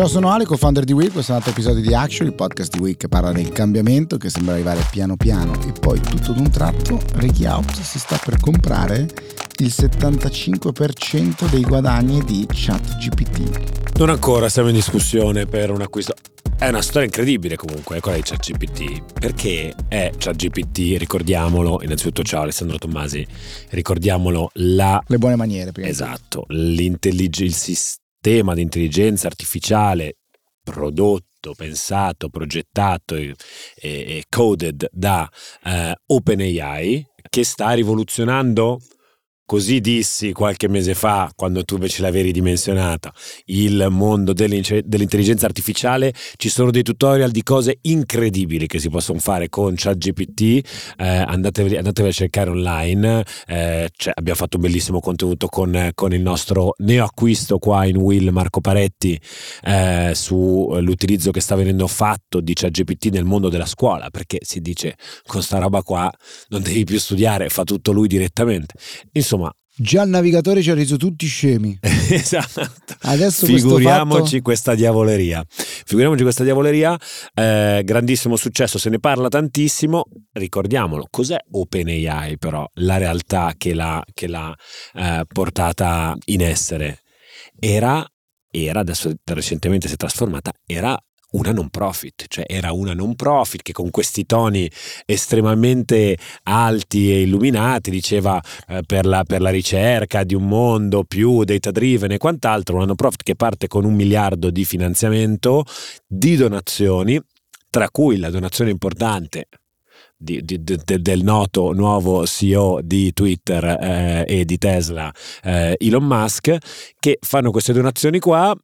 Ciao, sono Ale, co-founder di Will. Questo è un altro episodio di Action, il podcast di Will che parla del cambiamento che sembra arrivare piano piano e poi tutto d'un tratto Ricky Out si sta per comprare il 75% dei guadagni di ChatGPT. Non ancora, siamo in discussione per un acquisto. È una storia incredibile comunque, quella di ChatGPT, perché è ChatGPT, ricordiamolo, innanzitutto ciao Alessandro Tommasi, ricordiamolo la... Le buone maniere. Prima esatto, il sistema di intelligenza artificiale prodotto, pensato, progettato e, e, coded da uh, OpenAI che sta rivoluzionando Così dissi qualche mese fa, quando tu invece l'avevi dimensionata, il mondo dell'intelligenza artificiale. Ci sono dei tutorial di cose incredibili che si possono fare con ChatGPT. Eh, andatevi, andatevi, a cercare online. Eh, cioè, abbiamo fatto un bellissimo contenuto con, con, il nostro neoacquisto qua in Will Marco Paretti eh, sull'utilizzo che sta venendo fatto di ChatGPT nel mondo della scuola. Perché si dice con sta roba qua non devi più studiare, fa tutto lui direttamente. Insomma, Già il navigatore ci ha reso tutti scemi. esatto. Adesso Figuriamoci fatto... questa diavoleria. Figuriamoci questa diavoleria. Eh, grandissimo successo, se ne parla tantissimo. Ricordiamolo, cos'è OpenAI però? La realtà che l'ha, che l'ha eh, portata in essere. Era, era, adesso recentemente si è trasformata, era una non profit, cioè era una non profit che con questi toni estremamente alti e illuminati diceva eh, per, la, per, la, ricerca di un mondo più data driven e quant'altro, una non profit che parte con un miliardo di finanziamento, di donazioni, tra cui la donazione importante di, di, di, del noto nuovo CEO di Twitter eh, e di Tesla, eh, Elon Musk, che fanno queste donazioni qua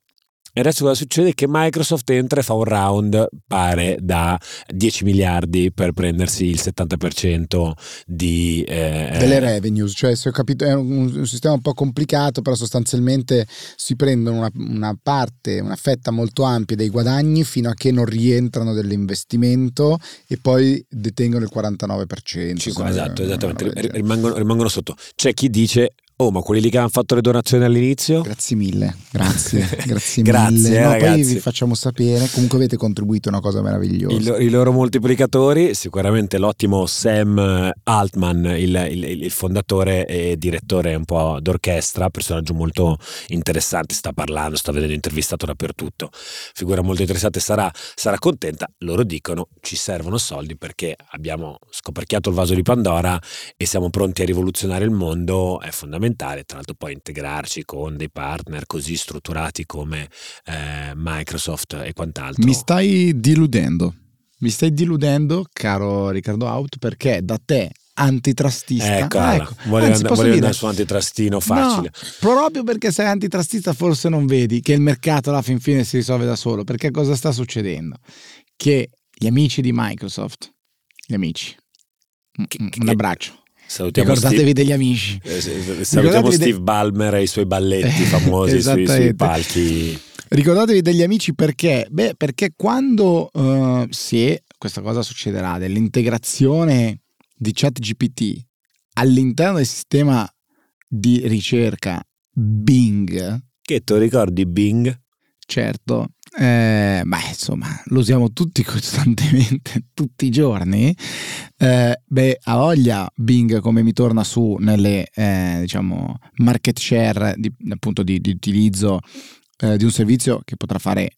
e adesso cosa succede? Che Microsoft entra e fa un round, pare, da 10 miliardi per prendersi il 70% di... Eh, Delle revenues, cioè se ho capito è un, sistema un po' complicato, però sostanzialmente si prendono una, una, parte, una fetta molto ampia dei guadagni fino a che non rientrano dell'investimento e poi detengono il 49%. Sì, esatto, esattamente, rimangono, rimangono sotto. C'è chi dice Oh, ma quelli lì che hanno fatto le donazioni all'inizio? Grazie mille, grazie, grazie, grazie mille. No, ragazzi. poi vi facciamo sapere. Comunque avete contribuito a una cosa meravigliosa. Il, I loro moltiplicatori, sicuramente l'ottimo Sam Altman, il, il, il, fondatore e direttore un po' d'orchestra, personaggio molto interessante, sta parlando, sta vedendo intervistato dappertutto. Figura molto interessante, sarà, sarà contenta. Loro dicono ci servono soldi perché abbiamo scoperchiato il vaso di Pandora e siamo pronti a rivoluzionare il mondo, è fondamentale fondamentale, tra l'altro poi integrarci con dei partner così strutturati come eh, Microsoft e quant'altro. Mi stai diludendo, mi stai diludendo caro Riccardo Out perché da te antitrustista. Ecco, ah, ecco. volevo, Anzi, and- volevo andare su antitrustino facile. No, proprio perché sei antitrustista forse non vedi che il mercato alla fin fine si risolve da solo, perché cosa sta succedendo? Che gli amici di Microsoft, gli amici, che, un abbraccio. Salutiamo Ricordatevi Steve, degli amici. Eh, salutiamo Steve de... Ballmer e i suoi balletti famosi sui, sui, palchi. Ricordatevi degli amici perché? Beh, perché quando uh, se questa cosa succederà, dell'integrazione di ChatGPT all'interno del sistema di ricerca Bing. Che tu ricordi Bing? Certo, eh, beh, insomma, lo usiamo tutti costantemente, tutti i giorni. Eh, beh, a voglia Bing come mi torna su nelle, eh, diciamo, market share di, appunto di, di utilizzo eh, di un servizio che potrà fare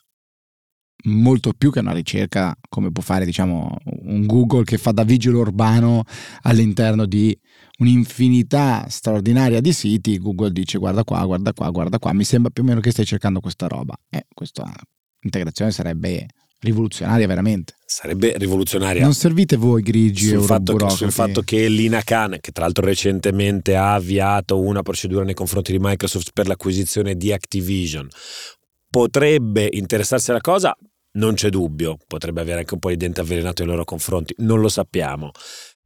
molto più che una ricerca come può fare diciamo un Google che fa da vigile urbano all'interno di un'infinità straordinaria di siti. Google dice guarda qua guarda qua guarda qua. Mi sembra più o meno che stai cercando questa roba. Eh, questa integrazione sarebbe rivoluzionaria veramente. Sarebbe rivoluzionaria. Non servite voi grigi sul fatto, che, sul fatto che Lina Khan, che tra l'altro recentemente ha avviato una procedura nei confronti di Microsoft per l'acquisizione di Activision, potrebbe interessarsi alla cosa, non c'è dubbio, potrebbe avere anche un po' di dente avvelenato nei loro confronti, non lo sappiamo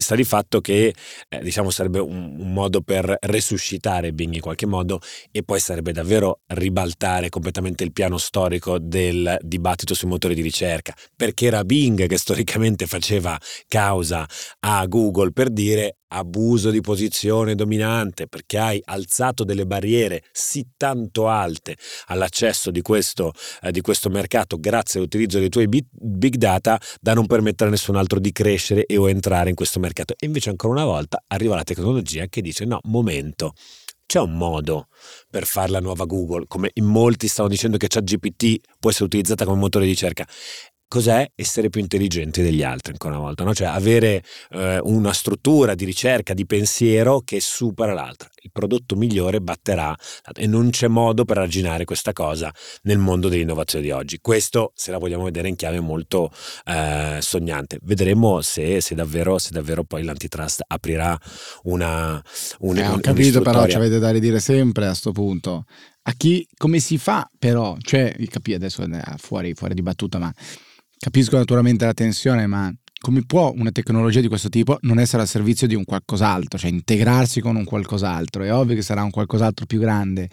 sta di fatto che eh, diciamo sarebbe un, un, modo per resuscitare Bing in qualche modo e poi sarebbe davvero ribaltare completamente il piano storico del dibattito sui motori di ricerca, perché era Bing che storicamente faceva causa a Google per dire abuso di posizione dominante, perché hai alzato delle barriere sì tanto alte all'accesso di questo, eh, di questo mercato grazie all'utilizzo dei tuoi big data da non permettere a nessun altro di crescere e o entrare in questo mercato. E invece ancora una volta arriva la tecnologia che dice no, momento, c'è un modo per fare la nuova Google, come in molti stanno dicendo che ChatGPT può essere utilizzata come motore di ricerca cos'è essere più intelligenti degli altri, ancora una volta, no? cioè avere eh, una struttura di ricerca, di pensiero che supera l'altra. Il prodotto migliore batterà e non c'è modo per arginare questa cosa nel mondo dell'innovazione di oggi. Questo, se la vogliamo vedere in chiave molto eh, sognante, vedremo se, se, davvero, se, davvero, poi l'antitrust aprirà una... Un, eh, ho capito però, ci avete da ridire sempre a questo punto. A chi, come si fa però, cioè, capì adesso fuori, fuori di battuta, ma Capisco naturalmente la tensione, ma come può una tecnologia di questo tipo non essere al servizio di un qualcos'altro, cioè integrarsi con un qualcos'altro? È ovvio che sarà un qualcos'altro più grande.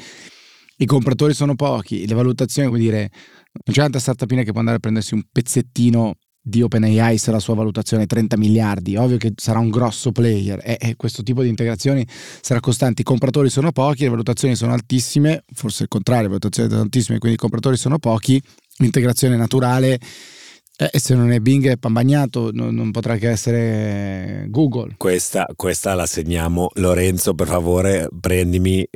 I compratori sono pochi, le valutazioni, come dire, non c'è tanta startupina che può andare a prendersi un pezzettino di OpenAI se la sua valutazione è 30 miliardi, ovvio che sarà un grosso player e, e, questo tipo di integrazioni sarà costante. I compratori sono pochi, le valutazioni sono altissime, forse il contrario, le valutazioni sono altissime, quindi i compratori sono pochi, l'integrazione naturale eh, e se non è Bing Pambagnato, non, non potrà che essere Google. Questa, questa, la segniamo. Lorenzo, per favore, prendimi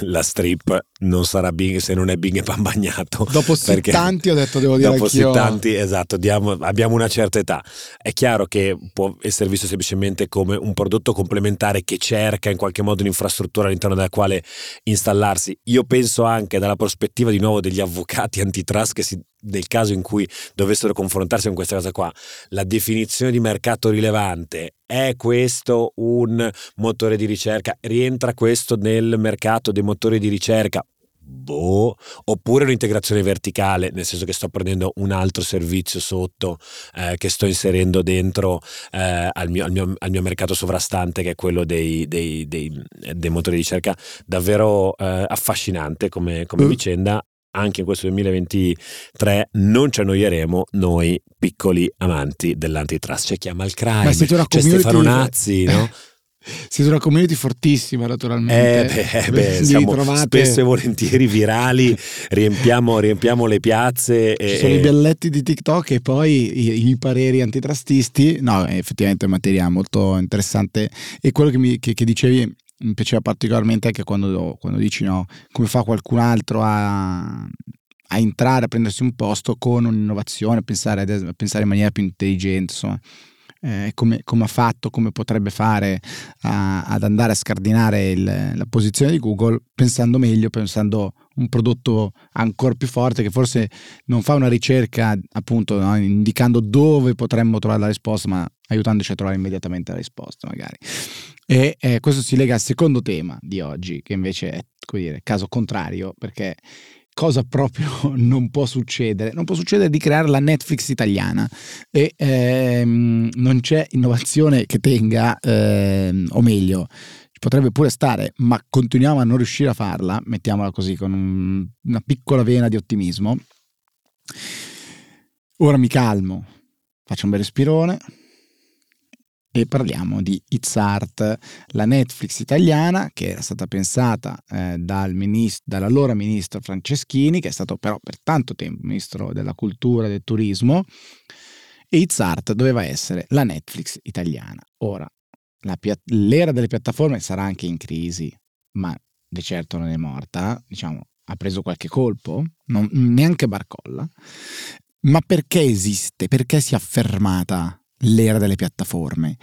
la strip. Non sarà Bing se non è Bing e Pambagnato. Dopo sì tanti ho detto devo dire Dopo sì tanti, esatto, diamo, abbiamo una certa età. È chiaro che può essere visto semplicemente come un prodotto complementare che cerca in qualche modo un'infrastruttura all'interno della quale installarsi. Io penso anche dalla prospettiva di nuovo degli avvocati antitrust che si nel caso in cui dovessero confrontarsi con questa cosa qua, la definizione di mercato rilevante, è questo un motore di ricerca? Rientra questo nel mercato dei motori di ricerca? Boh, oppure un'integrazione verticale, nel senso che sto prendendo un altro servizio sotto eh, che sto inserendo dentro eh, al, mio, al, mio, al, mio, mercato sovrastante, che è quello dei, dei, dei, dei motori di ricerca. Davvero eh, affascinante come, come mm. vicenda anche in questo 2023 non ci annoieremo noi piccoli amanti dell'antitrust. C'è chi ama il crime, Ma c'è Stefano Nazzi, no? Siete una community fortissima, naturalmente. Eh beh, beh siamo trovate... spesso e volentieri virali, riempiamo, riempiamo le piazze. E... Ci sono i belletti di TikTok e poi i, i, pareri antitrustisti. No, effettivamente è materia molto interessante. E quello che, mi, che, che dicevi mi piaceva particolarmente anche quando, quando dici no, come fa qualcun altro a, a, entrare, a prendersi un posto con un'innovazione, a pensare, a pensare in maniera più intelligente, insomma. Eh, come, come, ha fatto, come potrebbe fare a, ad andare a scardinare il, la posizione di Google pensando meglio, pensando un prodotto ancora più forte che forse non fa una ricerca appunto no, indicando dove potremmo trovare la risposta, ma aiutandoci a trovare immediatamente la risposta magari. E eh, questo si lega al secondo tema di oggi, che invece è come dire, caso contrario, perché cosa proprio non può succedere? Non può succedere di creare la Netflix italiana e ehm, non c'è innovazione che tenga, ehm, o meglio, potrebbe pure stare, ma continuiamo a non riuscire a farla, mettiamola così, con un, una piccola vena di ottimismo. Ora mi calmo, faccio un bel respirone e parliamo di It's Art, la Netflix italiana che era stata pensata eh, dal minist- dall'allora ministro Franceschini, che è stato però per tanto tempo ministro della cultura e del turismo, e It's Art doveva essere la Netflix italiana. Ora, pia- l'era delle piattaforme sarà anche in crisi, ma di certo non è morta, diciamo, ha preso qualche colpo, non, neanche Barcolla. Ma perché esiste? Perché si è affermata l'era delle piattaforme.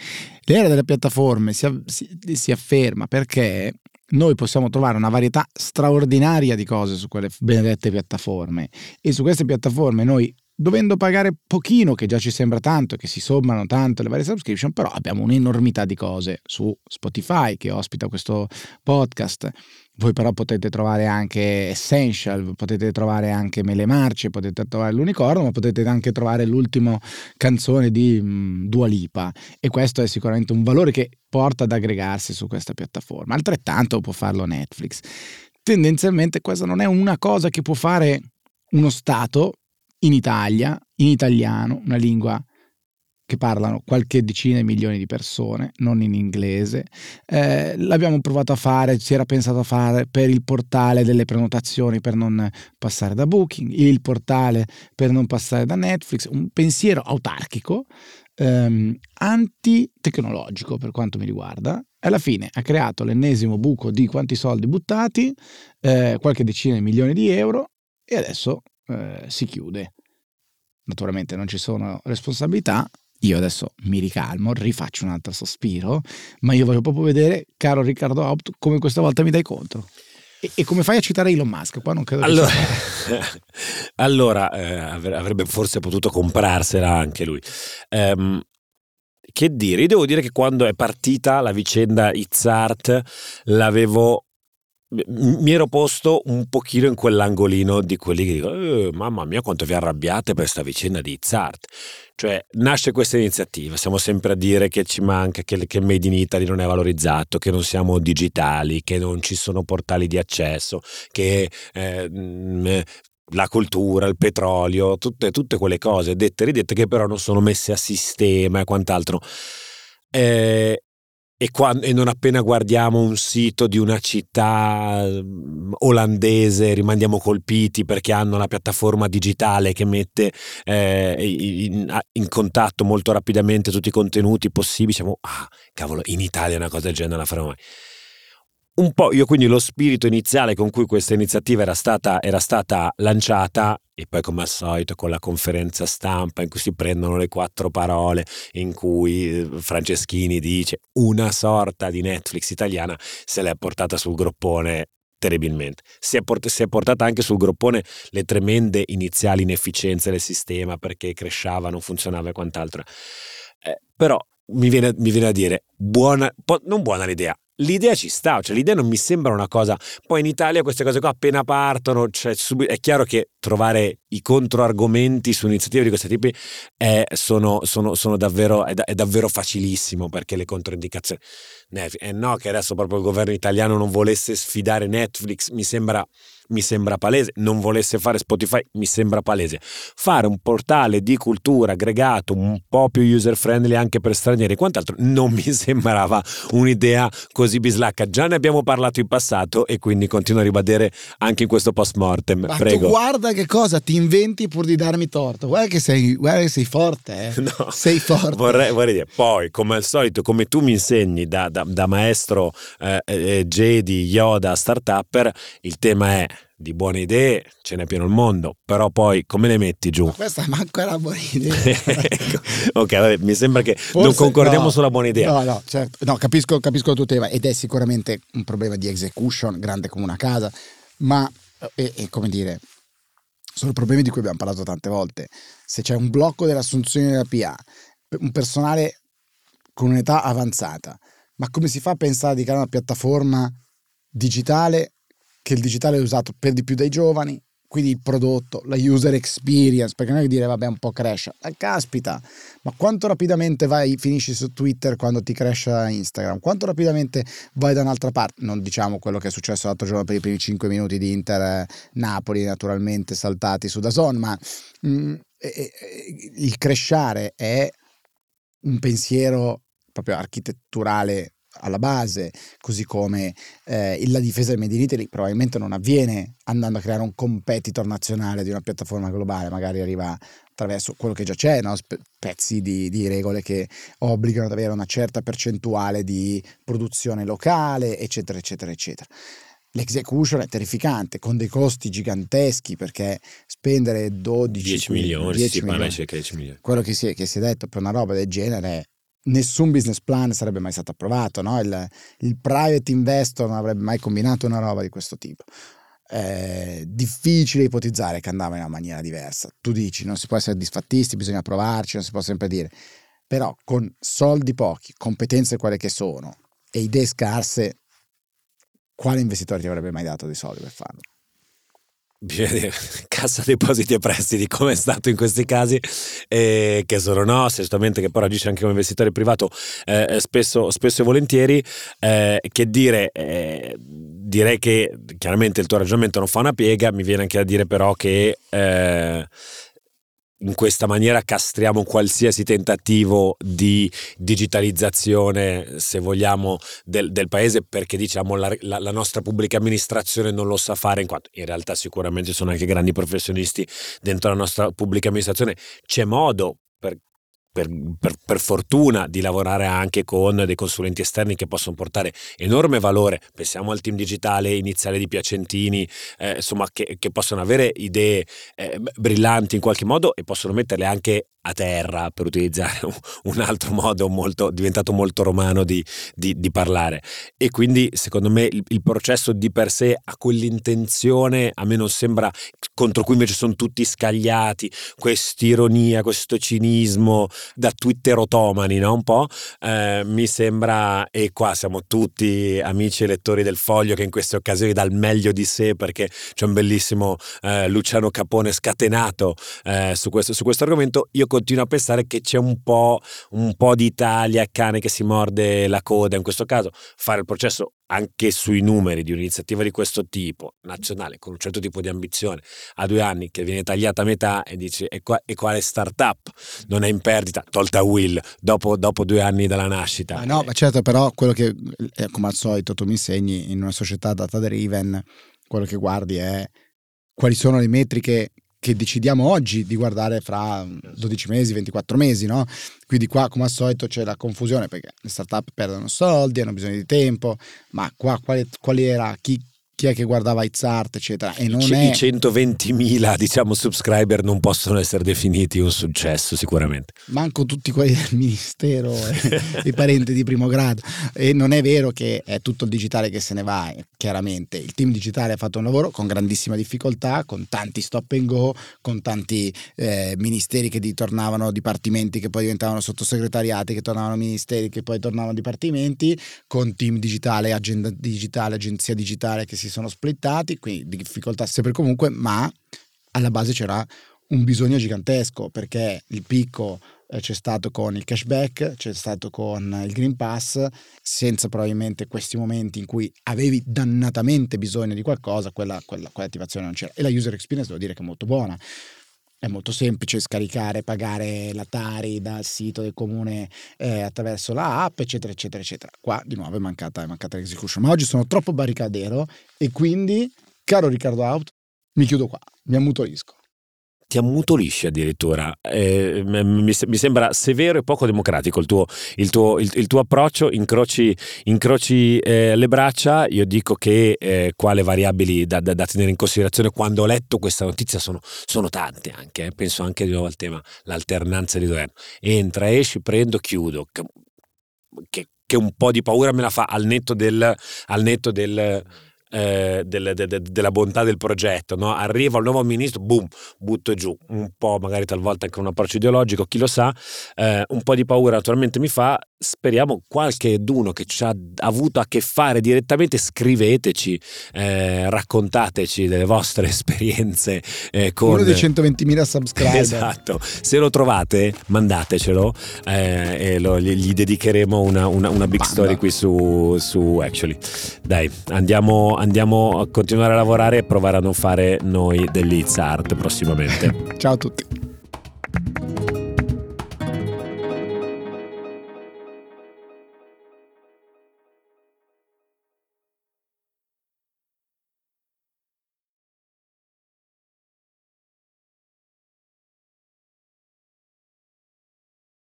L'era delle piattaforme si, si, si, afferma perché noi possiamo trovare una varietà straordinaria di cose su quelle benedette piattaforme e su queste piattaforme noi dovendo pagare pochino, che già ci sembra tanto, che si sommano tanto le varie subscription, però abbiamo un'enormità di cose su Spotify che ospita questo podcast. Voi però potete trovare anche Essential, potete trovare anche Mele Marce, potete trovare l'Unicorno, ma potete anche trovare l'ultima canzone di um, Dua Lipa e questo è sicuramente un valore che porta ad aggregarsi su questa piattaforma. Altrettanto può farlo Netflix. Tendenzialmente questa non è una cosa che può fare uno Stato in Italia, in italiano, una lingua che parlano qualche decina di milioni di persone, non in inglese. Eh, l'abbiamo provato a fare, si era pensato a fare per il portale delle prenotazioni per non passare da Booking, il portale per non passare da Netflix, un pensiero autarchico, ehm, antitecnologico per quanto mi riguarda. Alla fine ha creato l'ennesimo buco di quanti soldi buttati, eh, qualche decina di milioni di euro e adesso eh, si chiude. Naturalmente non ci sono responsabilità, io adesso mi ricalmo, rifaccio un altro sospiro, ma io voglio proprio vedere, caro Riccardo Haupt, come questa volta mi dai contro. E, e come fai a citare Elon Musk? Qua non credo allora, allora eh, avrebbe forse potuto comprarsela anche lui. Um, che dire, io devo dire che quando è partita la vicenda Izzart l'avevo mi ero posto un pochino in quell'angolino di quelli che dicono eh, mamma mia quanto vi arrabbiate per questa vicenda di Izzart cioè nasce questa iniziativa siamo sempre a dire che ci manca che, che Made in Italy non è valorizzato che non siamo digitali che non ci sono portali di accesso che eh, la cultura, il petrolio, tutte, tutte quelle cose dette e ridette che però non sono messe a sistema e quant'altro. Eh, e, quando, e, non appena guardiamo un sito di una città mm, olandese rimaniamo colpiti perché hanno una piattaforma digitale che mette eh, in, in, contatto molto rapidamente tutti i contenuti possibili, diciamo, ah, cavolo, in Italia una cosa del genere la faremo mai un po' io quindi lo spirito iniziale con cui questa iniziativa era stata, era stata, lanciata e poi come al solito con la conferenza stampa in cui si prendono le quattro parole in cui eh, Franceschini dice una sorta di Netflix italiana se l'è portata sul groppone terribilmente. Si è, port- si è, portata anche sul groppone le tremende iniziali inefficienze del sistema perché cresciava, non funzionava e quant'altro. Eh, però mi viene, mi viene, a dire, buona, po- non buona l'idea, l'idea ci sta, cioè l'idea non mi sembra una cosa. Poi in Italia queste cose qua appena partono, cioè, è chiaro che trovare i controargomenti su iniziative di questo tipo è, sono, sono, sono davvero, è, è, davvero facilissimo perché le controindicazioni. Eh no, che adesso proprio il governo italiano non volesse sfidare Netflix, mi sembra mi sembra palese, non volesse fare Spotify mi sembra palese. Fare un portale di cultura aggregato un po' più user friendly anche per stranieri e quant'altro non mi sembrava un'idea così bislacca. Già ne abbiamo parlato in passato e quindi continuo a ribadere anche in questo post mortem. Ma Prego. guarda che cosa ti inventi pur di darmi torto. Guarda che sei, guarda che sei forte, eh. No, sei forte. Vorrei, vorrei, dire, poi come al solito, come tu mi insegni da, da, da maestro eh, eh, Jedi, Yoda, startupper, il tema è di buone idee ce n'è pieno il mondo, però poi come le metti giù? Ma questa manco è una buona idea. Ok, vabbè, mi sembra che Forse, non concordiamo no, sulla buona idea. No, no, certo. No, capisco, capisco il tuo tema ed è sicuramente un problema di execution grande come una casa, ma è, è come dire, sono problemi di cui abbiamo parlato tante volte. Se c'è un blocco dell'assunzione della PA, un personale con un'età avanzata, ma come si fa a pensare di creare una piattaforma digitale che il digitale è usato per di più dai giovani, quindi il prodotto, la user experience, perché non è dire vabbè un po' crash, ma caspita, ma quanto rapidamente vai, finisci su Twitter quando ti crash Instagram, quanto rapidamente vai da un'altra parte, non diciamo quello che è successo l'altro giorno per i primi 5 minuti di Inter eh, Napoli, naturalmente saltati su Dazon, ma mh, mm, eh, il cresciare è un pensiero proprio architetturale alla base, così come eh, la difesa del Made in Italy probabilmente non avviene andando a creare un competitor nazionale di una piattaforma globale, magari arriva attraverso quello che già c'è, no? pezzi di, di, regole che obbligano ad avere una certa percentuale di produzione locale, eccetera, eccetera, eccetera. L'execution è terrificante, con dei costi giganteschi perché spendere 12 10 milioni, 10 si milioni, circa 10 milioni. Quello che si, è, che si è detto per una roba del genere nessun business plan sarebbe mai stato approvato, no? il, il, private investor non avrebbe mai combinato una roba di questo tipo. È difficile ipotizzare che andava in una maniera diversa. Tu dici, non si può essere disfattisti, bisogna provarci, non si può sempre dire. Però con soldi pochi, competenze quelle che sono e idee scarse, quale investitore ti avrebbe mai dato dei soldi per farlo? cassa depositi e prestiti come è stato in questi casi eh, che sono no, certamente che poi agisce anche come investitore privato eh, spesso, spesso, e volentieri eh, che dire eh, direi che chiaramente il tuo ragionamento non fa una piega mi viene anche da dire però che eh, in questa maniera castriamo qualsiasi tentativo di digitalizzazione, se vogliamo, del, del paese perché diciamo la, la, la, nostra pubblica amministrazione non lo sa fare, in quanto in realtà sicuramente ci sono anche grandi professionisti dentro la nostra pubblica amministrazione. C'è modo per per, per, per, fortuna di lavorare anche con dei consulenti esterni che possono portare enorme valore. Pensiamo al team digitale iniziale di Piacentini, eh, insomma, che, che, possono avere idee eh, brillanti in qualche modo e possono metterle anche a terra, per utilizzare un altro modo molto, diventato molto romano di, di, di parlare. E quindi, secondo me, il, il, processo di per sé ha quell'intenzione, a me non sembra, contro cui invece sono tutti scagliati, quest'ironia, questo cinismo da twitterotomani, no? Un po', eh, mi sembra, e qua siamo tutti amici e lettori del foglio che in queste occasioni dà il meglio di sé perché c'è un bellissimo eh, Luciano Capone scatenato eh, su, questo, su questo argomento, io continuo a pensare che c'è un po', un po' di Italia, cane che si morde la coda in questo caso, fare il processo anche sui numeri di un'iniziativa di questo tipo, nazionale, con un certo tipo di ambizione, a due anni che viene tagliata a metà e dici e, qua, e quale startup non è in perdita, tolta Will, dopo, dopo due anni dalla nascita. Ah, no, ma certo, però quello che, eh, come al solito, tu mi insegni in una società data driven, quello che guardi è quali sono le metriche che decidiamo oggi di guardare fra 12 mesi, 24 mesi, no? Quindi qua come al solito c'è la confusione perché le startup perdono soldi, hanno bisogno di tempo, ma qua qual, qual era, chi, chi è che guardava Izzart, eccetera. E non C- è... I 120.000, diciamo, subscriber non possono essere definiti un successo, sicuramente. Manco tutti quelli del ministero, e, i parenti di primo grado. E non è vero che è tutto il digitale che se ne va, eh, chiaramente. Il team digitale ha fatto un lavoro con grandissima difficoltà, con tanti stop and go, con tanti eh, ministeri che tornavano dipartimenti che poi diventavano sottosegretariati, che tornavano ministeri che poi tornavano dipartimenti, con team digitale, agenda digitale, agenzia digitale che si sono splittati, quindi difficoltà sempre comunque, ma alla base c'era un bisogno gigantesco perché il picco eh, c'è stato con il cashback, c'è stato con il Green Pass, senza probabilmente questi momenti in cui avevi dannatamente bisogno di qualcosa, quella, quella, quell'attivazione non c'era. E la user experience devo dire che è molto buona. È molto semplice scaricare, pagare la Tari dal sito del comune eh, attraverso la app, eccetera, eccetera, eccetera. Qua di nuovo è mancata, è mancata l'execution. Ma oggi sono troppo barricadero e quindi, caro Riccardo Out, mi chiudo qua, mi ammutolisco ti ammutolisce addirittura. Eh, mi, mi, sembra severo e poco democratico il tuo, il tuo, il, il tuo approccio, incroci, incroci eh, le braccia, io dico che eh, quale variabili da, da, da, tenere in considerazione quando ho letto questa notizia sono, sono tante anche, eh. penso anche di nuovo al tema, l'alternanza di governo. Entra, esci, prendo, chiudo. Che, che un po' di paura me la fa al netto del... Al netto del eh, del, de, de, della bontà del progetto. No? Arriva il nuovo ministro, boom, butto giù. Un po' magari talvolta anche un approccio ideologico, chi lo sa. Eh, un po' di paura naturalmente mi fa. Speriamo qualche d'uno che ci ha avuto a che fare direttamente, scriveteci, eh, raccontateci delle vostre esperienze eh, con... Uno dei 120.000 subscriber. Esatto, se lo trovate mandatecelo eh, e lo, gli, gli, dedicheremo una, una, una big Banda. story qui su, su Actually. Dai, andiamo andiamo a continuare a lavorare e provare a non fare noi dell'Itz Art prossimamente. Ciao a tutti.